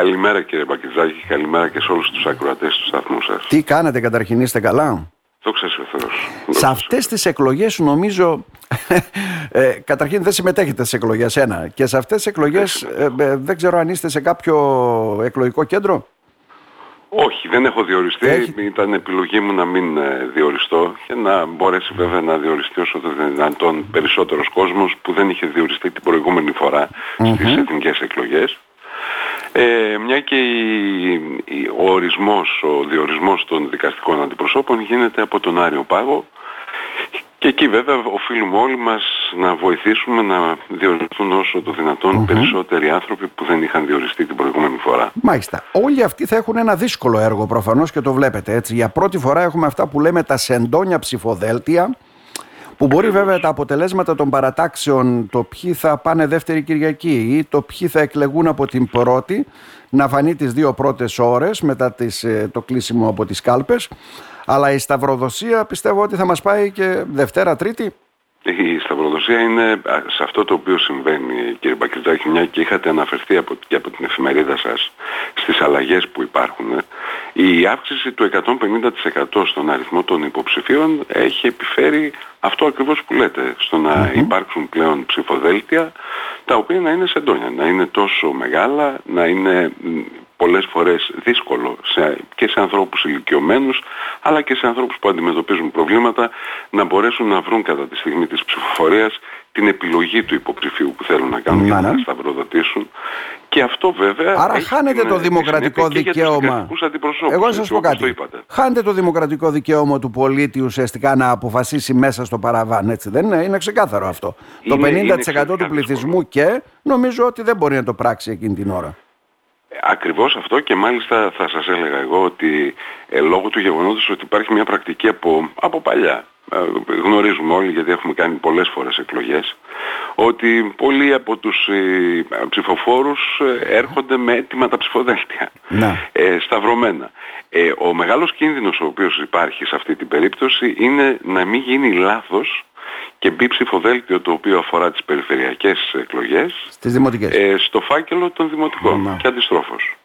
Καλημέρα κύριε Μπακιζάκη, καλημέρα και σε όλους τους ακροατές του σταθμού σας. Τι κάνετε καταρχήν, είστε καλά; Το ξέρεις ο Θεός. Σε αυτές τις εκλογές νομίζω, ε, καταρχήν δεν συμμετέχετε σε εκλογές ένα και σε αυτές τις εκλογές ε, ε, δεν ξέρω αν είστε σε κάποιο εκλογικό κέντρο; Όχι, δεν έχω διοριστεί. Έχει... Ήταν επιλογή μου να μην ε, διοριστώ και να μπορέσει βέβαια να διοριστεί όσο το δυνατόν περισσότερος κόσμος που δεν είχε διοριστεί την προηγούμενη φορά mm-hmm. στις εθνικές εκλογές. Ε, μια και ο ορισμός, ο διορισμός των δικαστικών αντιπροσώπων γίνεται από τον Άριο Πάγο και εκεί βέβαια οφείλουμε όλοι μας να βοηθήσουμε να διοριστούν όσο το δυνατον περισσότεροι άνθρωποι που δεν είχαν διοριστεί την προηγούμενη φορά. Μάλιστα. Όλοι αυτοί θα έχουν ένα δύσκολο έργο προφανώς και το βλέπετε έτσι. Για πρώτη φορά έχουμε αυτά που λέμε τα σεντόνια ψηφοδέλτια που μπορεί βέβαια τα αποτελέσματα των παρατάξεων, το ποιοι θα πάνε δεύτερη Κυριακή ή το ποιοι θα εκλεγούν από την πρώτη, να φανεί τις δύο πρώτες ώρες μετά τις, ε, το κλείσιμο από τις κάλπες. Αλλά η σταυροδοσία πιστεύω ότι θα μας πάει και Δευτέρα, Τρίτη. Η σταυροδοσία είναι σε αυτό το οποίο συμβαίνει κύριε Μπακριτζάκη μια και είχατε αναφερθεί από, και από την εφημερίδα σας στις αλλαγές που υπάρχουν. Η αύξηση του 150% στον αριθμό των υποψηφίων έχει επιφέρει αυτό ακριβώς που λέτε, στο να υπάρξουν πλέον ψηφοδέλτια τα οποία να είναι σεντόνια, να είναι τόσο μεγάλα, να είναι πολλές φορές δύσκολο σε, και σε ανθρώπους ηλικιωμένους αλλά και σε ανθρώπους που αντιμετωπίζουν προβλήματα να μπορέσουν να βρουν κατά τη στιγμή της ψηφοφορίας την επιλογή του υποψηφίου που θέλουν να κάνουν για να σταυροδοτήσουν. Και αυτό βέβαια Άρα χάνεται το δημοκρατικό δικαίωμα. Εγώ σας πω κάτι. Χάνεται το δημοκρατικό δικαίωμα του πολίτη ουσιαστικά να αποφασίσει μέσα στο παραβάν έτσι δεν είναι, είναι ξεκάθαρο αυτό. Είναι, Το 50% του πληθυσμού και νομίζω ότι δεν μπορεί να το πράξει εκείνη την ώρα Ακριβώς αυτό και μάλιστα θα σας έλεγα εγώ ότι ε, λόγω του γεγονότος ότι υπάρχει μια πρακτική από, από παλιά. ε, γνωρίζουμε όλοι γιατί έχουμε κάνει πολλές φορές εκλογές ότι πολλοί από τους ε, ψηφοφόρους ε, έρχονται με έτοιμα τα ψηφοδέλτια ε, σταυρωμένα. Ε, ο μεγάλος κίνδυνος ο οποίος υπάρχει σε αυτή την περίπτωση είναι να μην γίνει λάθος και μπει ψηφοδέλτιο το οποίο αφορά τις περιφερειακές εκλογές Στις δημοτικές. Ε, στο φάκελο των δημοτικών και αντιστρόφως.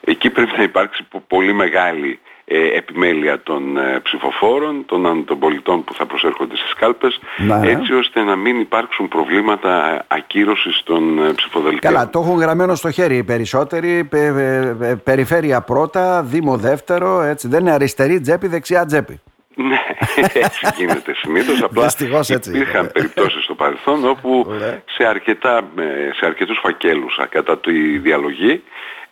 Εκεί πρέπει να υπάρξει πολύ μεγάλη ε, επιμέλεια των ε, ψηφοφόρων, των, των πολιτών που θα προσέρχονται στις κάλπες, ναι. έτσι ώστε να μην υπάρξουν προβλήματα ακύρωσης των ε, ψηφοδελτίων. Καλά, το έχουν γραμμένο στο χέρι οι περισσότεροι, περιφέρεια πρώτα, δήμο δεύτερο, έτσι, δεν είναι αριστερή τσέπη, δεξιά τσέπη. Ναι, έτσι γίνεται συνήθως. Απλά έτσι υπήρχαν περιπτώσεις στο παρελθόν όπου σε, αρκετά, σε αρκετούς φακέλους κατά τη διαλογή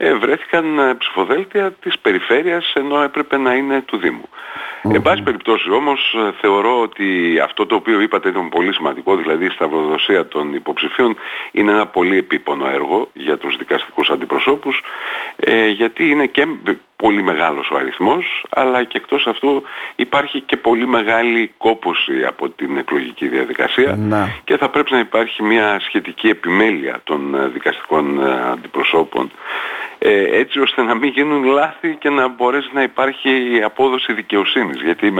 ε, βρέθηκαν ε, ψηφοδέλτια της περιφέρειας ενώ έπρεπε να είναι του Δήμου. Mm-hmm. Εν πάση περιπτώσει όμως ε, θεωρώ ότι αυτό το οποίο είπατε ήταν πολύ σημαντικό, δηλαδή η σταυροδοσία των υποψηφίων είναι ένα πολύ επίπονο έργο για τους δικαστικούς αντιπροσώπους ε, γιατί είναι και πολύ μεγάλος ο αριθμός αλλά και εκτός αυτού υπάρχει και πολύ μεγάλη κόπωση από την εκλογική διαδικασία και θα πρέπει να υπάρχει μια σχετική επιμέλεια των δικαστικών αντιπροσώπων ε, έτσι ώστε να μην γίνουν λάθη και να μπορέσει να υπάρχει απόδοση δικαιοσύνης. Γιατί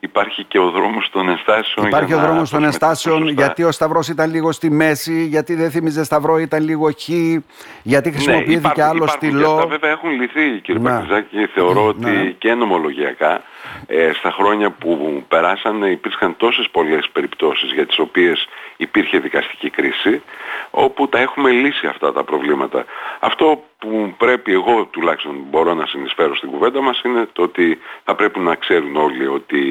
υπάρχει και ο δρόμος των ενστάσεων υπάρχει ο δρόμος των ενστάσεων γιατί ο Σταυρός ήταν λίγο στη μέση γιατί δεν θύμιζε Σταυρό ήταν λίγο χ γιατί ναι, χρησιμοποιήθηκε ναι, άλλο στυλό αυτά. Βέβαια έχουν λυθεί κύριε ναι. Πακτιζάκη θεωρώ ότι και νομολογιακά ε, στα χρόνια που περάσαν υπήρχαν τόσες πολλές περιπτώσεις για τις οποίες υπήρχε δικαστική κρίση όπου τα έχουμε λύσει αυτά τα προβλήματα. Αυτό που πρέπει εγώ τουλάχιστον μπορώ να συνεισφέρω στην κουβέντα μας είναι το ότι θα πρέπει να ξέρουν όλοι ότι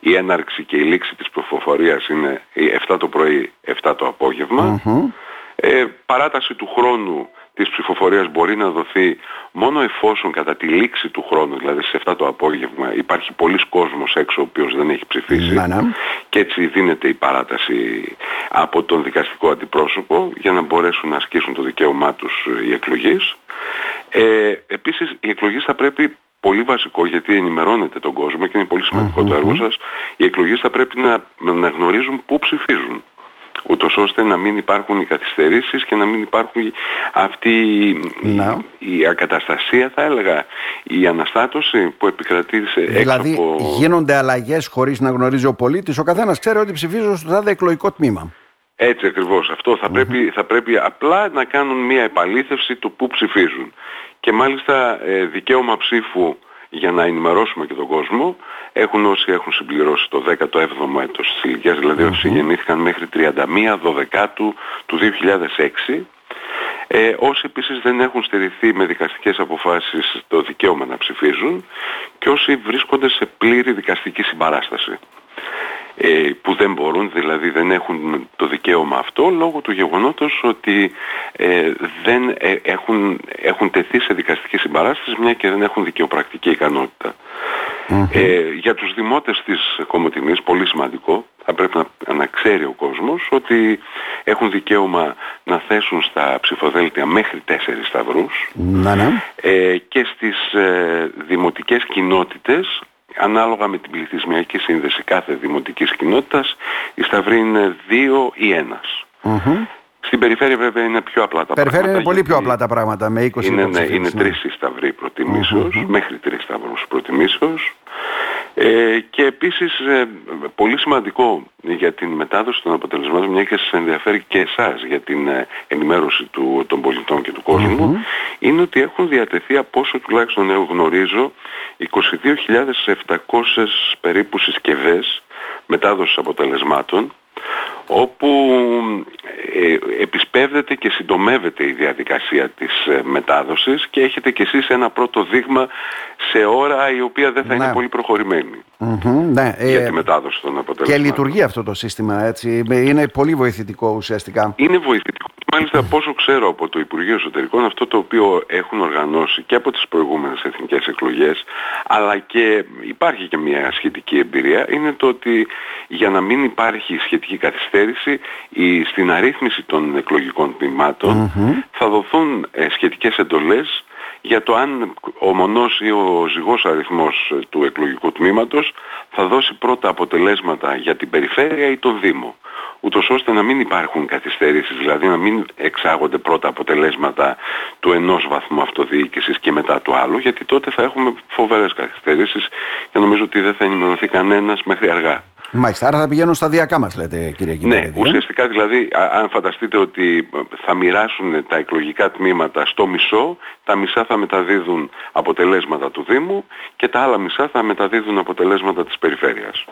η έναρξη και η λήξη της προφορίας είναι 7 το πρωί, 7 το απόγευμα. Ε, παράταση του χρόνου της ψηφοφορίας μπορεί να δοθεί μόνο εφόσον κατά τη λήξη του χρόνου, δηλαδή σε 7 το απόγευμα, υπάρχει πολλής κόσμος έξω ο οποίος δεν έχει ψηφίσει ναι, ναι. και έτσι δίνεται η παράταση από τον δικαστικό αντιπρόσωπο για να μπορέσουν να ασκήσουν το δικαίωμά τους οι εκλογείς. Ε, επίσης οι εκλογές θα πρέπει πολύ βασικό γιατί ενημερώνετε τον κόσμο και είναι πολύ το έργο σας, οι εκλογές θα πρέπει να, να γνωρίζουν πού ψηφίζουν ούτως ώστε να μην υπάρχουν οι καθυστερήσεις και να μην υπάρχουν αυτή η ακαταστασία θα έλεγα, η αναστάτωση που επικρατεί σε δηλαδή, έξω από... γίνονται αλλαγές χωρίς να γνωρίζει ο πολίτης, ο καθένας ξέρει ότι ψηφίζω στο τάδε εκλογικό τμήμα. Έτσι ακριβώς. Αυτό θα, πρέπει, θα πρέπει απλά να κάνουν μια επαλήθευση του πού ψηφίζουν. Και μάλιστα ε, δικαίωμα ψήφου για να ενημερώσουμε και τον κόσμο. Έχουν όσοι έχουν συμπληρώσει το 17ο έτος της ηλικίας, δηλαδή όσοι γεννήθηκαν μέχρι 31 Δωδεκάτου του 2006 ε, όσοι επίσης δεν έχουν στερηθεί με δικαστικές αποφάσεις το δικαίωμα να ψηφίζουν. Και όσοι βρίσκονται σε πλήρη δικαστική συμπαράσταση. Ε, που δεν μπορούν, δηλαδή δεν έχουν το δικαίωμα αυτό λόγω του γεγονότος ότι ε, δεν ε, έχουν, έχουν τεθεί σε δικαστική συμπαράσταση μια και δεν έχουν δικαιοπρακτική Ε, για τους δημότες της Κομωτινής, πολύ σημαντικό, θα πρέπει να, να ξέρει ο κόσμος ότι έχουν δικαίωμα να θέσουν στα ψηφοδέλτια μέχρι τέσσερις σταυρούς. Ναι, ναι. Ε, και στις ε, δημοτικές κοινότητες ανάλογα με την πληθυσμιακή σύνδεση κάθε δημοτικής κοινότητας η σταυρή είναι δύο ή ένας. Στην περιφέρεια βέβαια είναι πιο απλά τα περιφέρεια πράγματα. Περιφέρεια είναι πολύ πιο απλά τα πράγματα με 20 Είναι, ναι, είναι ναι. τρεις οι σταυροί μέχρι τρεις σταυρούς προτιμήσεως. Ε, και επίσης ε, πολύ σημαντικό για την μετάδοση των αποτελεσμάτων μια και σας ενδιαφέρει και εσάς για την ε, ενημέρωση του, των πολιτών και του κόσμου είναι ότι έχουν διατεθεί από όσο τουλάχιστον γνωρίζω 22.700 περίπου συσκευές μετάδοσης αποτελεσμάτων όπου ε, επισπεύδεται και συντομεύεται η διαδικασία της ε, μετάδοσης και έχετε κι εσείς ένα πρώτο δείγμα σε ώρα η οποία δεν θα είναι ναι. πολύ προχωρημένη ναι, για τη μετάδοση των αποτελεσμάτων. Και λειτουργεί αυτό το σύστημα έτσι, είναι πολύ βοηθητικό ουσιαστικά. Είναι βοηθητικό Μάλιστα πόσο ξέρω από το Υπουργείο Εσωτερικών αυτό το οποίο έχουν οργανώσει και από τις προηγούμενες εθνικές εκλογές αλλά και υπάρχει και μια σχετική εμπειρία είναι το ότι για να μην υπάρχει σχετική καθυστέρηση η, στην αρρύθμιση των εκλογικών θα δοθούν ε, σχετικές εντολές για το αν ο μονός ή ο ζυγός αριθμός του εκλογικού τμήματος θα δώσει πρώτα αποτελέσματα για την περιφέρεια ή τον Δήμο ούτως ώστε να μην υπάρχουν καθυστερήσεις, δηλαδή να μην εξάγονται πρώτα αποτελέσματα του ενός βαθμού αυτοδιοίκησης και μετά του άλλου, γιατί τότε θα έχουμε φοβερές καθυστερήσεις και νομίζω ότι δεν θα ενημερωθεί κανένας μέχρι αργά. Μάλιστα, άρα θα πηγαίνουν σταδιακά μας λέτε κύριε Κινέδη. Ναι, ουσιαστικά δηλαδή αν φανταστείτε ότι θα μοιράσουν τα εκλογικά τμήματα στο μισό, τα μισά θα μεταδίδουν αποτελέσματα του Δήμου και τα άλλα μισά θα μεταδίδουν αποτελέσματα της περιφερειας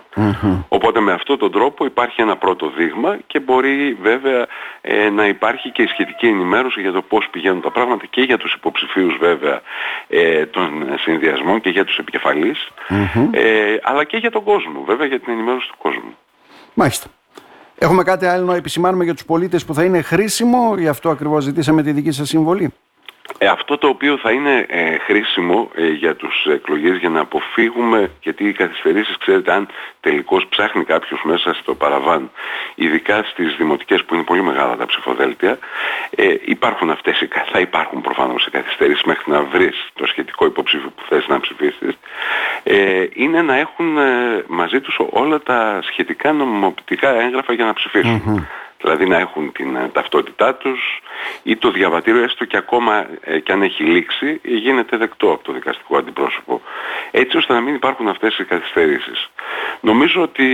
Οπότε με αυτόν τον τρόπο υπάρχει ένα πρώτο δείγμα και μπορεί βέβαια ε, να υπάρχει και η σχετική ενημέρωση για το πώς πηγαίνουν τα πράγματα και για τους υποψηφίους βέβαια ε, των συνδυασμών και για τους επικεφαλεις ε, αλλά και για τον κόσμο βέβαια για την ενημέρωση του κόσμου. Μάλιστα. Έχουμε κάτι άλλο να επισημάνουμε για τους πολίτες που θα είναι χρήσιμο, γι' αυτό ακριβώς ζητήσαμε τη δική σας συμβολή. Ε, αυτό το οποίο θα είναι ε, χρήσιμο ε, για τους εκλογές για να αποφύγουμε, γιατί οι καθυστερήσεις ξέρετε αν τελικώς ψάχνει κάποιος μέσα στο παραβάν, ειδικά στις δημοτικές που είναι πολύ μεγάλα τα ψηφοδέλτια, ε, υπάρχουν αυτές, θα υπάρχουν προφανώς οι καθυστερήσεις μέχρι να βρεις το σχετικό υποψήφιο που θες να ψηφίσεις, ε, είναι να έχουν μαζί τους όλα τα σχετικά νομιμοποιητικά έγγραφα για να ψηφισουν δηλαδή να έχουν την ε, ταυτότητά τους ή το διαβατήριο έστω και ακόμα ε, και αν έχει λήξει γίνεται δεκτό από το δικαστικό αντιπρόσωπο έτσι ώστε να μην υπάρχουν αυτές οι καθυστερήσεις. Νομίζω ότι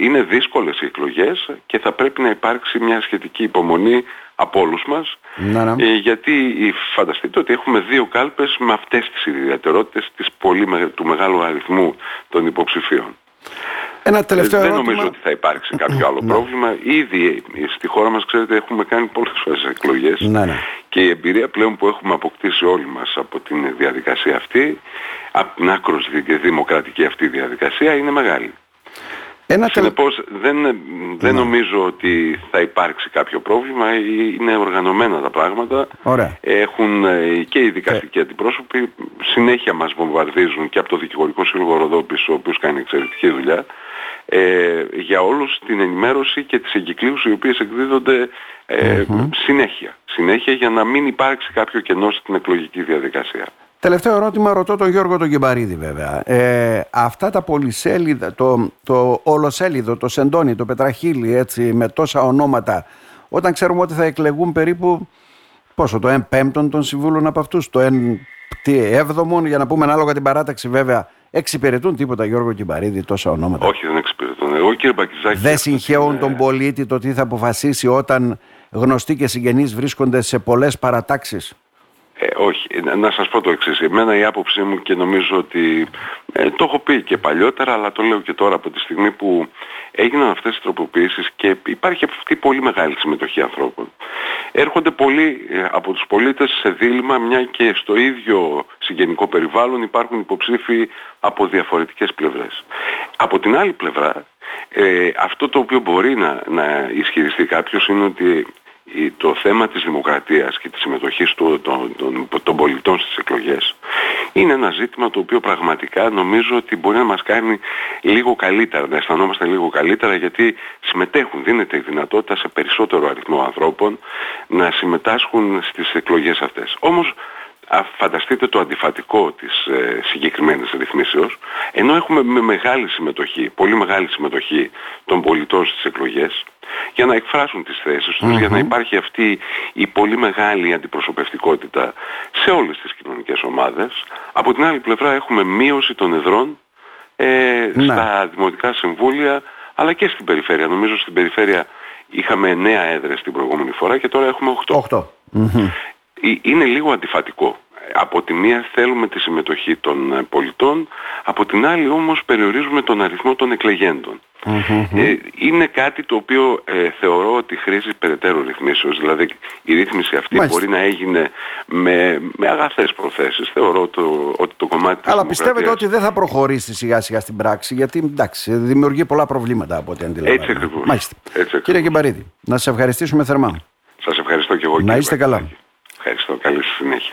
είναι δύσκολες οι εκλογές και θα πρέπει να υπάρξει μια σχετική υπομονή από όλους μας να, ναι. Ε, γιατί φανταστείτε ότι έχουμε δύο κάλπες με αυτές τις ιδιαιτερότητες του μεγάλου αριθμού των υποψηφίων. Ένα τελευταίο Δεν νομίζω ότι θα υπάρξει κάποιο άλλο ναι. πρόβλημα. Ήδη στη χώρα μας, ξέρετε, έχουμε κάνει πολλές φορές εκλογές ναι, ναι. και η εμπειρία πλέον που έχουμε αποκτήσει όλοι μας από την διαδικασία αυτή, από την άκρος δημοκρατική αυτή διαδικασία, είναι μεγάλη. Ένα Συνεπώς δεν, δεν νομίζω ότι θα υπάρξει κάποιο πρόβλημα, είναι οργανωμένα τα πράγματα. Ωραία. Έχουν ε, και οι δικαστικοί αντιπρόσωποι, συνέχεια μας βομβαρδίζουν και από το Δικηγορικό Σύλλογο Ροδόπης, ο οποίος κάνει εξαιρετική δουλειά ε, για όλους την ενημέρωση και τις εγκυκλίους οι οποίες εκδίδονται ε, συνέχεια. Συνέχεια για να μην υπάρξει κάποιο κενό στην εκλογική διαδικασία. Τελευταίο ερώτημα ρωτώ τον Γιώργο τον Κεμπαρίδη βέβαια. Ε, αυτά τα πολυσέλιδα, το, το ολοσέλιδο, το σεντόνι, το πετραχίλι έτσι με τόσα ονόματα όταν ξέρουμε ότι θα εκλεγούν περίπου πόσο, το 1 πέμπτον των συμβούλων από αυτούς, το 1 έβδομον για να πούμε ανάλογα την παράταξη βέβαια Εξυπηρετούν τίποτα Γιώργο Κιμπαρίδη τόσα ονόματα. Όχι δεν εξυπηρετούν. Εγώ κύριε Μπακιζάκη... Δεν συγχαίουν τον πολίτη το τι θα αποφασίσει όταν γνωστοί και συγγενείς βρίσκονται σε πολλές παρατάξεις. Ε, όχι, να σας πω το εξής. Εμένα η άποψή μου και νομίζω ότι ε, το έχω πει και παλιότερα αλλά το λέω και τώρα από τη στιγμή που έγιναν αυτές οι τροποποιήσεις και υπάρχει αυτή πολύ μεγάλη συμμετοχή ανθρώπων. Έρχονται πολλοί ε, από τους πολίτες σε δίλημα μια και στο ίδιο συγγενικό περιβάλλον υπάρχουν υποψήφοι από διαφορετικές πλευρές. Από την άλλη πλευρά ε, αυτό το οποίο μπορεί να, να ισχυριστεί κάποιος είναι ότι το θέμα της δημοκρατίας και της συμμετοχής του, των, των, των, πολιτών στις εκλογές είναι ένα ζήτημα το οποίο πραγματικά νομίζω ότι μπορεί να μας κάνει λίγο καλύτερα, να αισθανόμαστε λίγο καλύτερα γιατί συμμετέχουν, δίνεται η δυνατότητα σε περισσότερο αριθμό ανθρώπων να συμμετάσχουν στις εκλογές αυτές. Όμως φανταστείτε το αντιφατικό της ε, συγκεκριμένης ρυθμίσεως, ενώ έχουμε με μεγάλη συμμετοχή, πολύ μεγάλη συμμετοχή των πολιτών στις εκλογές, για να εκφράσουν τις θέσεις τους, για να υπάρχει αυτή η πολύ μεγάλη αντιπροσωπευτικότητα σε όλες τις κοινωνικές ομάδες. Από την άλλη πλευρά έχουμε μείωση των εδρών ε, ναι. στα δημοτικά συμβούλια, αλλά και στην περιφέρεια. Νομίζω στην περιφέρεια είχαμε 9 έδρες την προηγούμενη φορά και τώρα έχουμε 8. 8. Ε, είναι λίγο αντιφατικό. Από τη μία θέλουμε τη συμμετοχή των ε, πολιτών, από την άλλη όμως περιορίζουμε τον αριθμό των εκλεγέντων. Ε, είναι κάτι το οποίο ε, θεωρώ ότι χρήζει περαιτέρω ρυθμίσεως. Δηλαδή η ρύθμιση αυτή μπορεί να έγινε με, με αγαθές προθέσεις. Θεωρώ το, ότι το κομμάτι της Αλλά πιστεύετε ότι δεν θα προχωρήσει σιγά σιγά στην πράξη γιατί εντάξει, δημιουργεί πολλά προβλήματα από ό,τι αντιλαμβάνομαι. Έτσι ακριβώς. Μάλιστα. Έτσι ακριβώς. Κύριε Κεμπαρίδη, να σας ευχαριστήσουμε θερμά. Σας ευχαριστώ και εγώ. Να είστε καλά. Ευχαριστώ. Καλή συνέχεια.